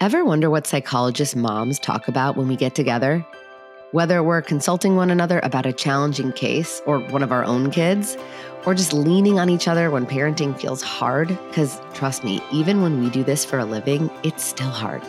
Ever wonder what psychologist moms talk about when we get together? Whether we're consulting one another about a challenging case or one of our own kids, or just leaning on each other when parenting feels hard, because trust me, even when we do this for a living, it's still hard.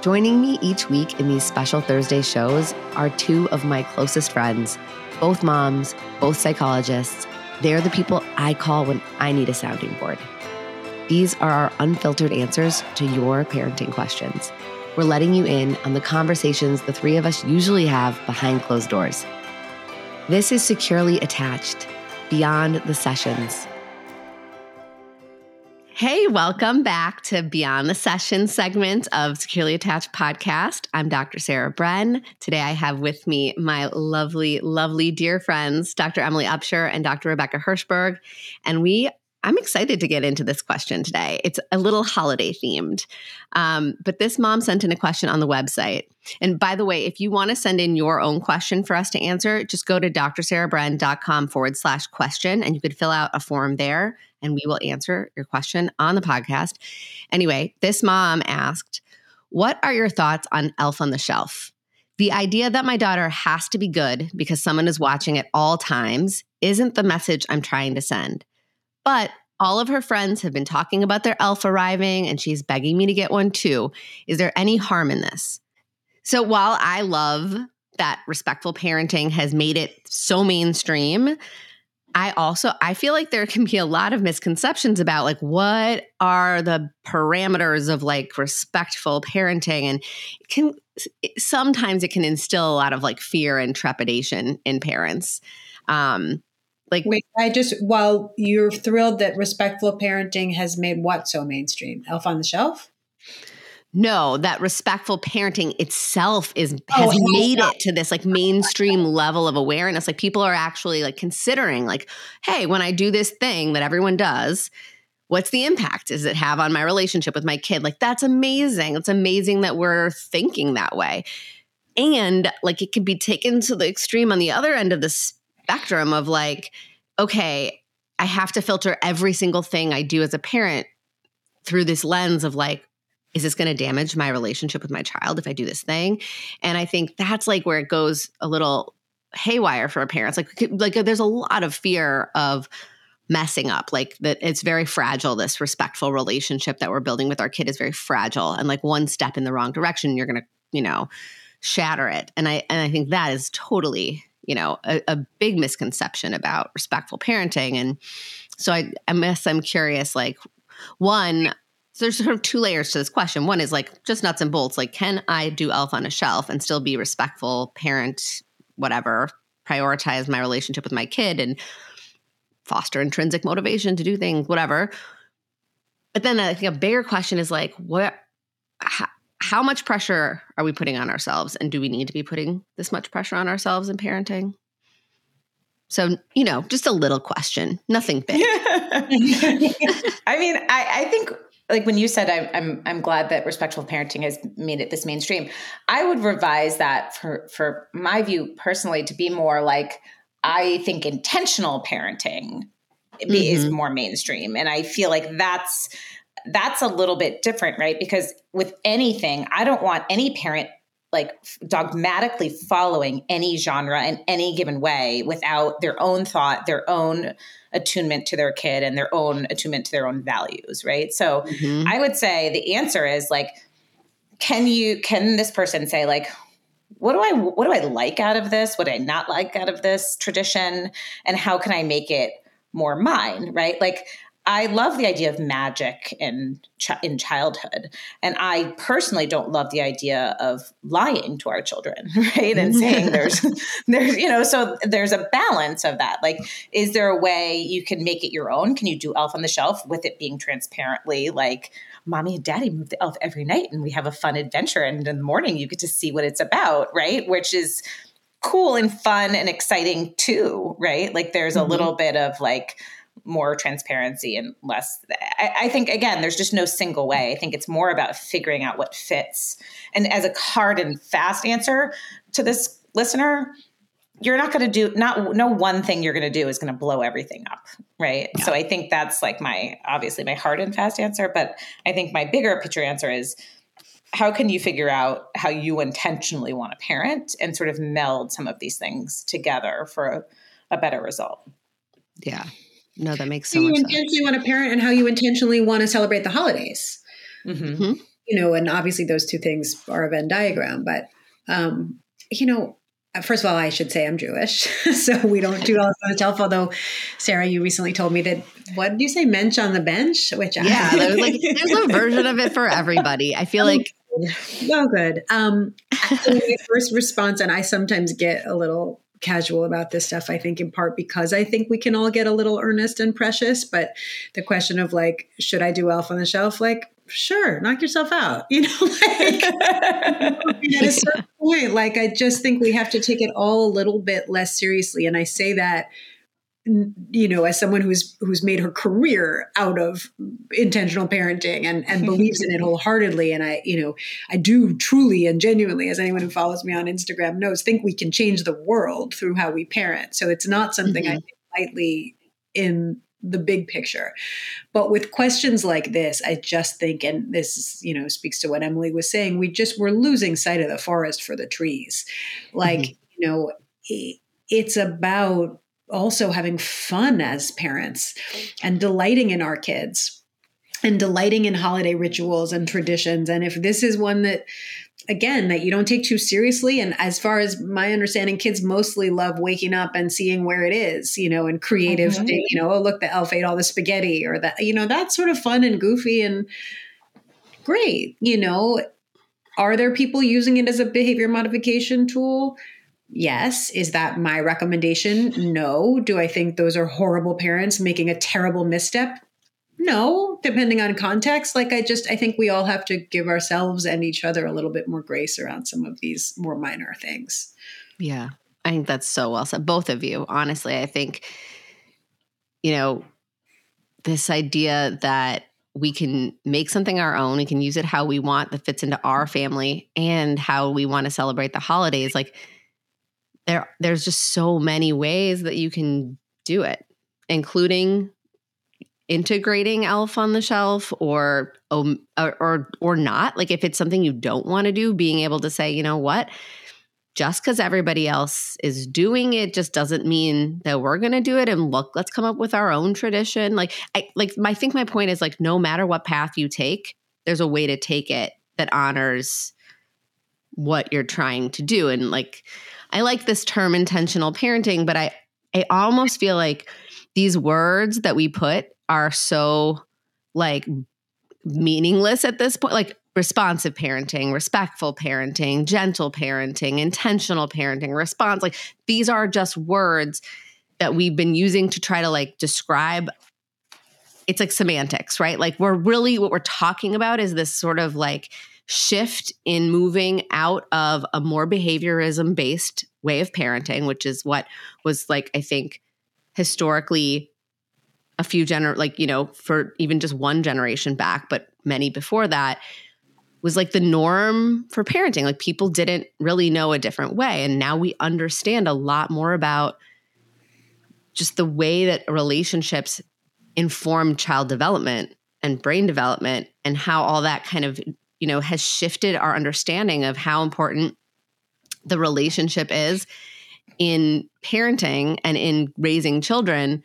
Joining me each week in these special Thursday shows are two of my closest friends, both moms, both psychologists. They're the people I call when I need a sounding board. These are our unfiltered answers to your parenting questions. We're letting you in on the conversations the three of us usually have behind closed doors. This is Securely Attached, Beyond the Sessions. Hey, welcome back to Beyond the Sessions segment of Securely Attached podcast. I'm Dr. Sarah Bren. Today I have with me my lovely, lovely dear friends, Dr. Emily Upshur and Dr. Rebecca Hershberg. And we I'm excited to get into this question today. It's a little holiday themed. Um, but this mom sent in a question on the website. And by the way, if you want to send in your own question for us to answer, just go to drsarahbren.com forward slash question and you could fill out a form there and we will answer your question on the podcast. Anyway, this mom asked, What are your thoughts on Elf on the Shelf? The idea that my daughter has to be good because someone is watching at all times isn't the message I'm trying to send. But all of her friends have been talking about their elf arriving, and she's begging me to get one too. Is there any harm in this? So while I love that respectful parenting has made it so mainstream, I also I feel like there can be a lot of misconceptions about like what are the parameters of like respectful parenting and can sometimes it can instill a lot of like fear and trepidation in parents. Um, like, wait, I just, while you're thrilled that respectful parenting has made what so mainstream? Elf on the Shelf? No, that respectful parenting itself is oh, has oh, made it to this like mainstream level of awareness. Like people are actually like considering like, hey, when I do this thing that everyone does, what's the impact does it have on my relationship with my kid? Like that's amazing. It's amazing that we're thinking that way. And like it can be taken to the extreme on the other end of the spectrum of like, okay, I have to filter every single thing I do as a parent through this lens of like, is this going to damage my relationship with my child if I do this thing? And I think that's like where it goes a little haywire for parents. Like, like there's a lot of fear of messing up like that it's very fragile this respectful relationship that we're building with our kid is very fragile and like one step in the wrong direction you're going to you know shatter it and i and i think that is totally you know a, a big misconception about respectful parenting. And so i i guess i'm curious like one so there's sort of two layers to this question. One is like just nuts and bolts like can i do elf on a shelf and still be respectful parent whatever prioritize my relationship with my kid and foster intrinsic motivation to do things whatever? But then i think a bigger question is like what how, how much pressure are we putting on ourselves? And do we need to be putting this much pressure on ourselves in parenting? So you know just a little question nothing big. I mean I, I, think like when you said I, I'm, I'm glad that respectful parenting has made it this mainstream i would revise that for for my view personally to be more like i think intentional parenting mm-hmm. is more mainstream. And i feel like that's that's a little bit different, right? Because with anything, I don't want any parent like dogmatically following any genre in any given way without their own thought, their own attunement to their kid and their own attunement to their own values, right? So mm-hmm. I would say the answer is like can you can this person say like what do I what do I like out of this? What do I not like out of this tradition? And how can I make it more mine, right? Like I love the idea of magic in in childhood, and I personally don't love the idea of lying to our children, right? And saying there's there's you know, so there's a balance of that. Like, is there a way you can make it your own? Can you do Elf on the Shelf with it being transparently like? Mommy and daddy move the elf every night and we have a fun adventure. And in the morning, you get to see what it's about, right? Which is cool and fun and exciting too, right? Like there's a mm-hmm. little bit of like more transparency and less. I, I, think, again, there's just no single way. I think it's more about figuring out what fits. And as a hard and fast answer to this listener, you're not going to do not no one thing you're going to do is going to blow everything up right yeah. so i think that's like my obviously my hard and fast answer but i think my bigger picture answer is how can you figure out how you intentionally want to parent and sort of meld some of these things together for a, a better result? Yeah. No, that makes so how you intentionally sense. want to parent and how you intentionally want to celebrate the holidays. Mm-hmm. You know, and obviously those two things are a Venn diagram. But um, you know, first of all, I should say I'm Jewish, so we don't do elf on the shelf. Although, Sarah, you recently told me that what did you say, mensch on the bench? Which yeah, there's like there's a version of it for everybody. I feel like oh, good. Um, my first response, and I sometimes get a little casual about this stuff. I think in part because I think we can all get a little earnest and precious. But the question of like, should I do Elf on the Shelf? Like, sure, knock yourself out. You know, like at a certain point, like I just think we have to take it all a little bit less seriously. And I say that you know as someone who's who's made her career out of intentional parenting and and believes in it wholeheartedly and i you know i do truly and genuinely as anyone who follows me on instagram knows think we can change the world through how we parent so it's not something mm-hmm. i take lightly in the big picture but with questions like this i just think and this you know speaks to what emily was saying we just we're losing sight of the forest for the trees like mm-hmm. you know it's about also having fun as parents and delighting in our kids and delighting in holiday rituals and traditions. And if this is one that, again, that you don't take too seriously, and as far as my understanding, kids mostly love waking up and seeing where it is, you know, and creative, mm-hmm. you know, oh, look, the elf ate all the spaghetti or that, you know, that's sort of fun and goofy and great, you know. Are there people using it as a behavior modification tool? Yes. Is that my recommendation? No. Do I think those are horrible parents making a terrible misstep? No, depending on context. Like, I just, I think we all have to give ourselves and each other a little bit more grace around some of these more minor things. Yeah. I think that's so well said. Both of you, honestly. I think, you know, this idea that we can make something our own, we can use it how we want that fits into our family and how we want to celebrate the holidays. Like, there there's just so many ways that you can do it including integrating elf on the shelf or um, or, or or not. Like if it's something you don't want to do being able to say you know what? Just because everybody else is doing it just doesn't mean that we're going to do it and look let's come up with our own tradition. Like i like i think my point is like no matter what path you take there's a way to take it that honors what you're trying to do and like I like this term intentional parenting, but I I almost feel like these words that we put are so like meaningless at this point like responsive parenting, respectful parenting, gentle parenting, intentional parenting, response like these are just words that we've been using to try to like describe it's like semantics, right? Like we're really what we're talking about is this sort of like shift in moving out of a more behaviorism based way of parenting, which is what was like, I think, historically a few gener like, you know, for even just one generation back, but many before that was like the norm for parenting. Like people didn't really know a different way. And now we understand a lot more about just the way that relationships inform child development and brain development and how all that kind of you know, has shifted our understanding of how important the relationship is in parenting and in raising children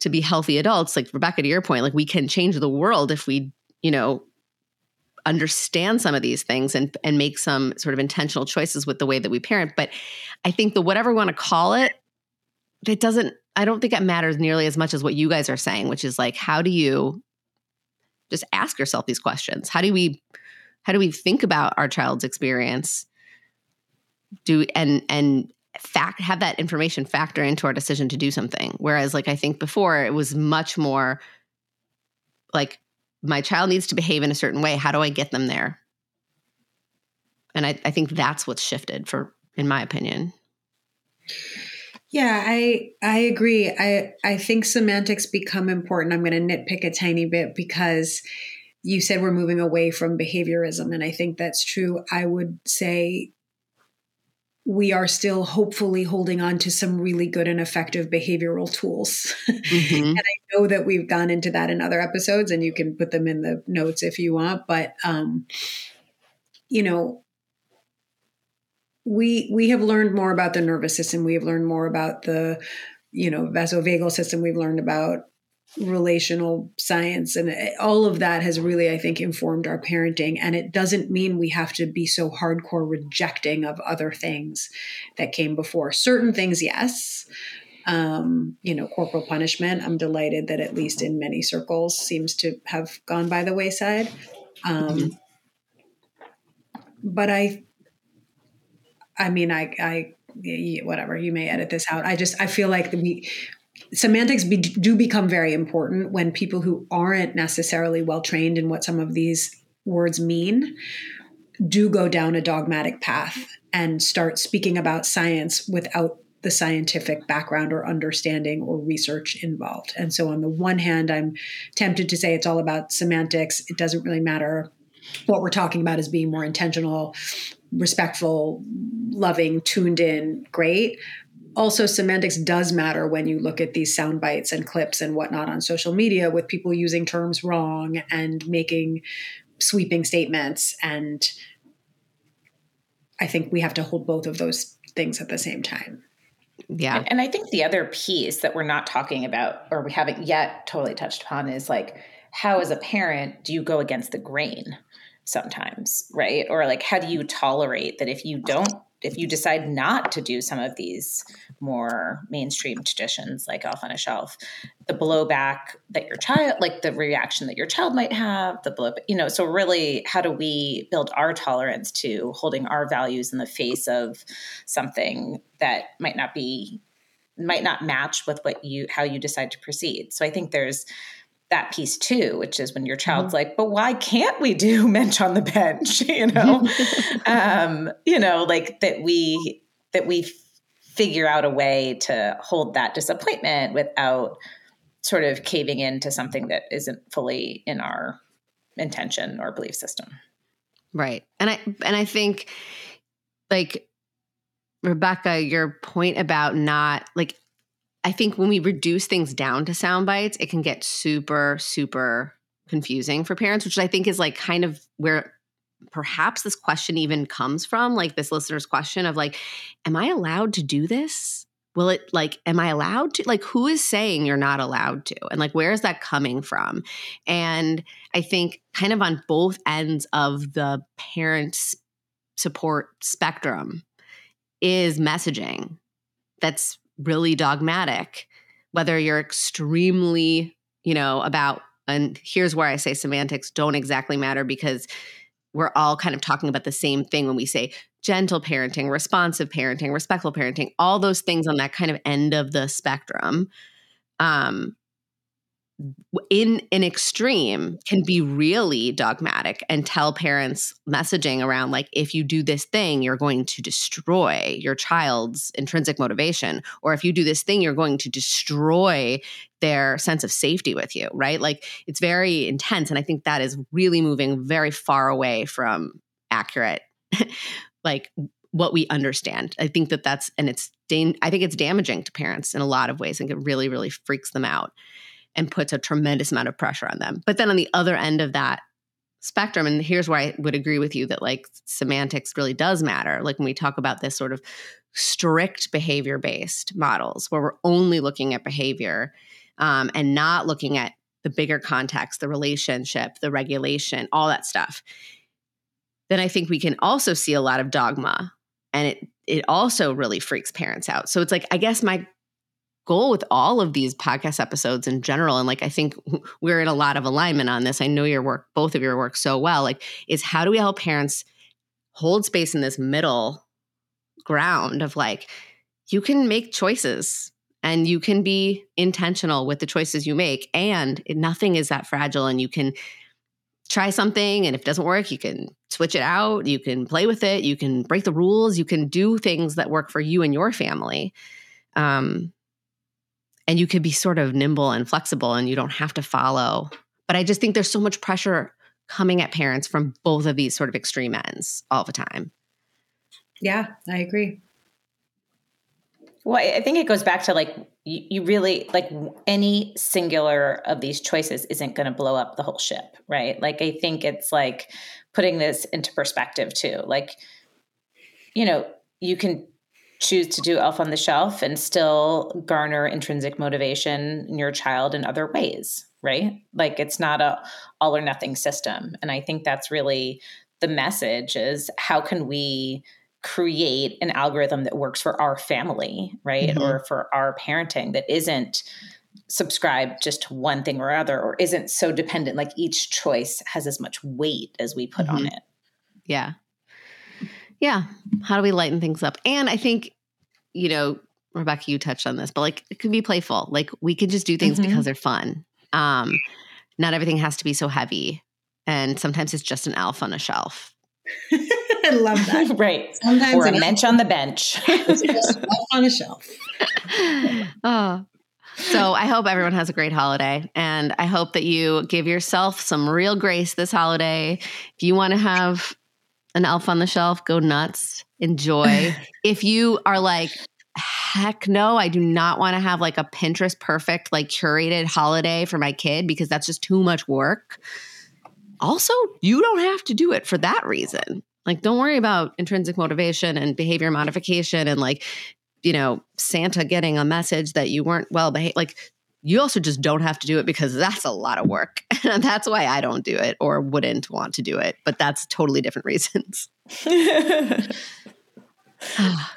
to be healthy adults. Like Rebecca, to your point, like we can change the world if we, you know, understand some of these things and and make some sort of intentional choices with the way that we parent. But I think the whatever we want to call it, it doesn't. I don't think it matters nearly as much as what you guys are saying, which is like, how do you just ask yourself these questions? How do we how do we think about our child's experience? Do and and fact have that information factor into our decision to do something. Whereas like i think before it was much more like my child needs to behave in a certain way. How do i get them there? And i, I think that's what's shifted for in my opinion. Yeah, I I agree. I I think semantics become important. I'm going to nitpick a tiny bit because you said we're moving away from behaviorism, and I think that's true. I would say we are still hopefully holding on to some really good and effective behavioral tools. Mm-hmm. and I know that we've gone into that in other episodes, and you can put them in the notes if you want. But um, you know, we we have learned more about the nervous system. We have learned more about the, you know, vasovagal system. We've learned about relational science and all of that has really i think informed our parenting. And it doesn't mean we have to be so hardcore rejecting of other things that came before. Certain things yes. Um, you know corporal punishment i'm delighted that at least in many circles seems to have gone by the wayside. Um, but i i mean i i whatever you may edit this out. I just i feel like we semantics be, do become very important when people who aren't necessarily well trained in what some of these words mean do go down a dogmatic path and start speaking about science without the scientific background or understanding or research involved. And so, on the one hand, I'm tempted to say it's all about semantics. It doesn't really matter. What we're talking about is being more intentional, respectful, loving, tuned in, great also semantics does matter when you look at these sound bites and clips and whatnot on social media with people using terms wrong and making sweeping statements. And i think we have to hold both of those things at the same time. Yeah. And, and i think the other piece that we're not talking about or we haven't yet totally touched upon is like how as a parent do you go against the grain sometimes right? Or like how do you tolerate that if you don't if you decide not to do some of these more mainstream traditions like elf on a shelf the blowback that your child like the reaction that your child might have the blow you know so really how do we build our tolerance to holding our values in the face of something that might not be might not match with what you how you decide to proceed? So i think there's that piece too, which is when your child's mm-hmm. like, but why can't we do mensch on the bench? You know, um, you know, like that we that we figure out a way to hold that disappointment without sort of caving into something that isn't fully in our intention or belief system. Right. And I and I think like Rebecca, your point about not like I think when we reduce things down to sound bites, it can get super, super confusing for parents, which I think is like kind of where perhaps this question even comes from like this listener's question of like, am I allowed to do this? Will it like, am I allowed to? Like, who is saying you're not allowed to? And like, where is that coming from? And I think kind of on both ends of the parents support spectrum is messaging that's really dogmatic, whether you're extremely, you know, about, and here's where I say semantics don't exactly matter because we're all kind of talking about the same thing when we say gentle parenting, responsive parenting, respectful parenting, all those things on that kind of end of the spectrum. Um, in an extreme can be really dogmatic and tell parents messaging around like if you do this thing you're going to destroy your child's intrinsic motivation. Or if you do this thing you're going to destroy their sense of safety with you right? Like it's very intense and i think that is really moving very far away from accurate like what we understand. I think that that's and it's i think it's damaging to parents in a lot of ways and it really really freaks them out and puts a tremendous amount of pressure on them. But then on the other end of that spectrum, and here's where I would agree with you that like semantics really does matter. Like when we talk about this sort of strict behavior based models where we're only looking at behavior um, and not looking at the bigger context, the relationship, the regulation, all that stuff, then I think we can also see a lot of dogma. And it it also really freaks parents out. So it's like, I guess my goal with all of these podcast episodes in general and like i think we're in a lot of alignment on this. I know your work both of your work so well like is how do we help parents hold space in this middle ground of like you can make choices and you can be intentional with the choices you make and nothing is that fragile and you can try something and if it doesn't work you can switch it out you can play with it you can break the rules you can do things that work for you and your family. Um, and you could be sort of nimble and flexible and you don't have to follow. But I just think there's so much pressure coming at parents from both of these sort of extreme ends all the time. Yeah, I agree. Well, I think it goes back to like you, you really like any singular of these choices isn't going to blow up the whole ship, right? Like I think it's like putting this into perspective too. Like, you know, you can choose to do elf on the shelf and still garner intrinsic motivation in your child in other ways right? Like it's not a all or nothing system. And i think that's really the message is how can we create an algorithm that works for our family right? Mm-hmm. or for our parenting that isn't subscribe just to one thing or other or isn't so dependent. Like each choice has as much weight as we put mm-hmm. on it. Yeah yeah how do we lighten things up and i think you know rebecca you touched on this but like it could be playful like we could just do things mm-hmm. because they're fun um not everything has to be so heavy and sometimes it's just an elf on a shelf I love that. right. Sometimes or a mensch on the bench. on a shelf. oh, so I hope everyone has a great holiday. And I hope that you give yourself some real grace this holiday. If you want to have an elf on the shelf, go nuts, enjoy. if you are like, heck no, I do not want to have like a Pinterest perfect, like curated holiday for my kid because that's just too much work. Also, you don't have to do it for that reason. Like, don't worry about intrinsic motivation and behavior modification and like you know, Santa getting a message that you weren't well behaved. Like, you also just don't have to do it because that's a lot of work. and that's why I don't do it or wouldn't want to do it. But that's totally different reasons. oh,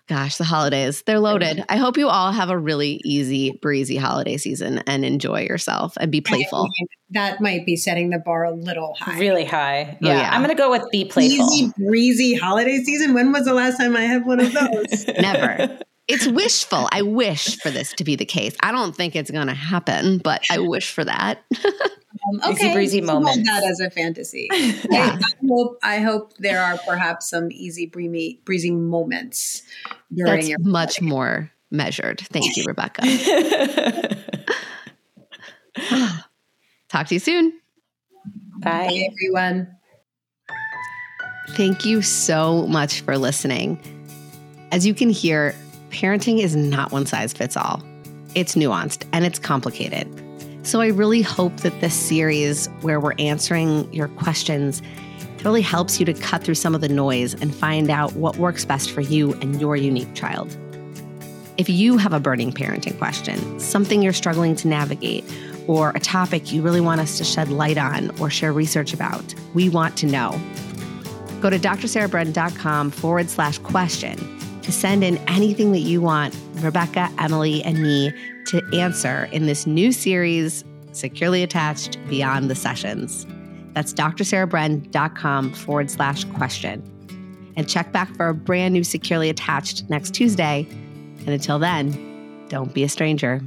gosh, the holidays, they're loaded. I hope you all have a really easy, breezy holiday season and enjoy yourself and be playful. That might be setting the bar a little high. Really high. Yeah. Oh, yeah. I'm going to go with be playful. Easy, breezy holiday season. When was the last time I had one of those? Never it's wishful. I wish for this to be the case. I don't think it's going to happen, but I wish for that. um, okay, easy breezy moment. That as a fantasy. yeah. I, I, hope. I hope there are perhaps some easy breezy, breezy moments during That's your much more measured. Thank you, Rebecca. Talk to you soon. Bye, Bye everyone. Thank you so much for listening. As you can hear, parenting is not one size fits all. It's nuanced and it's complicated. So I really hope that this series, where we're answering your questions, really helps you to cut through some of the noise and find out what works best for you and your unique child. If you have a burning parenting question, something you're struggling to navigate, or a topic you really want us to shed light on or share research about, we want to know. Go to drsarahbren.com forward slash question to send in anything that you want Rebecca, Emily, and me to answer in this new series, Securely Attached Beyond the Sessions. That's drsarahbren.com forward slash question. And check back for a brand new Securely Attached next Tuesday. And until then, don't be a stranger.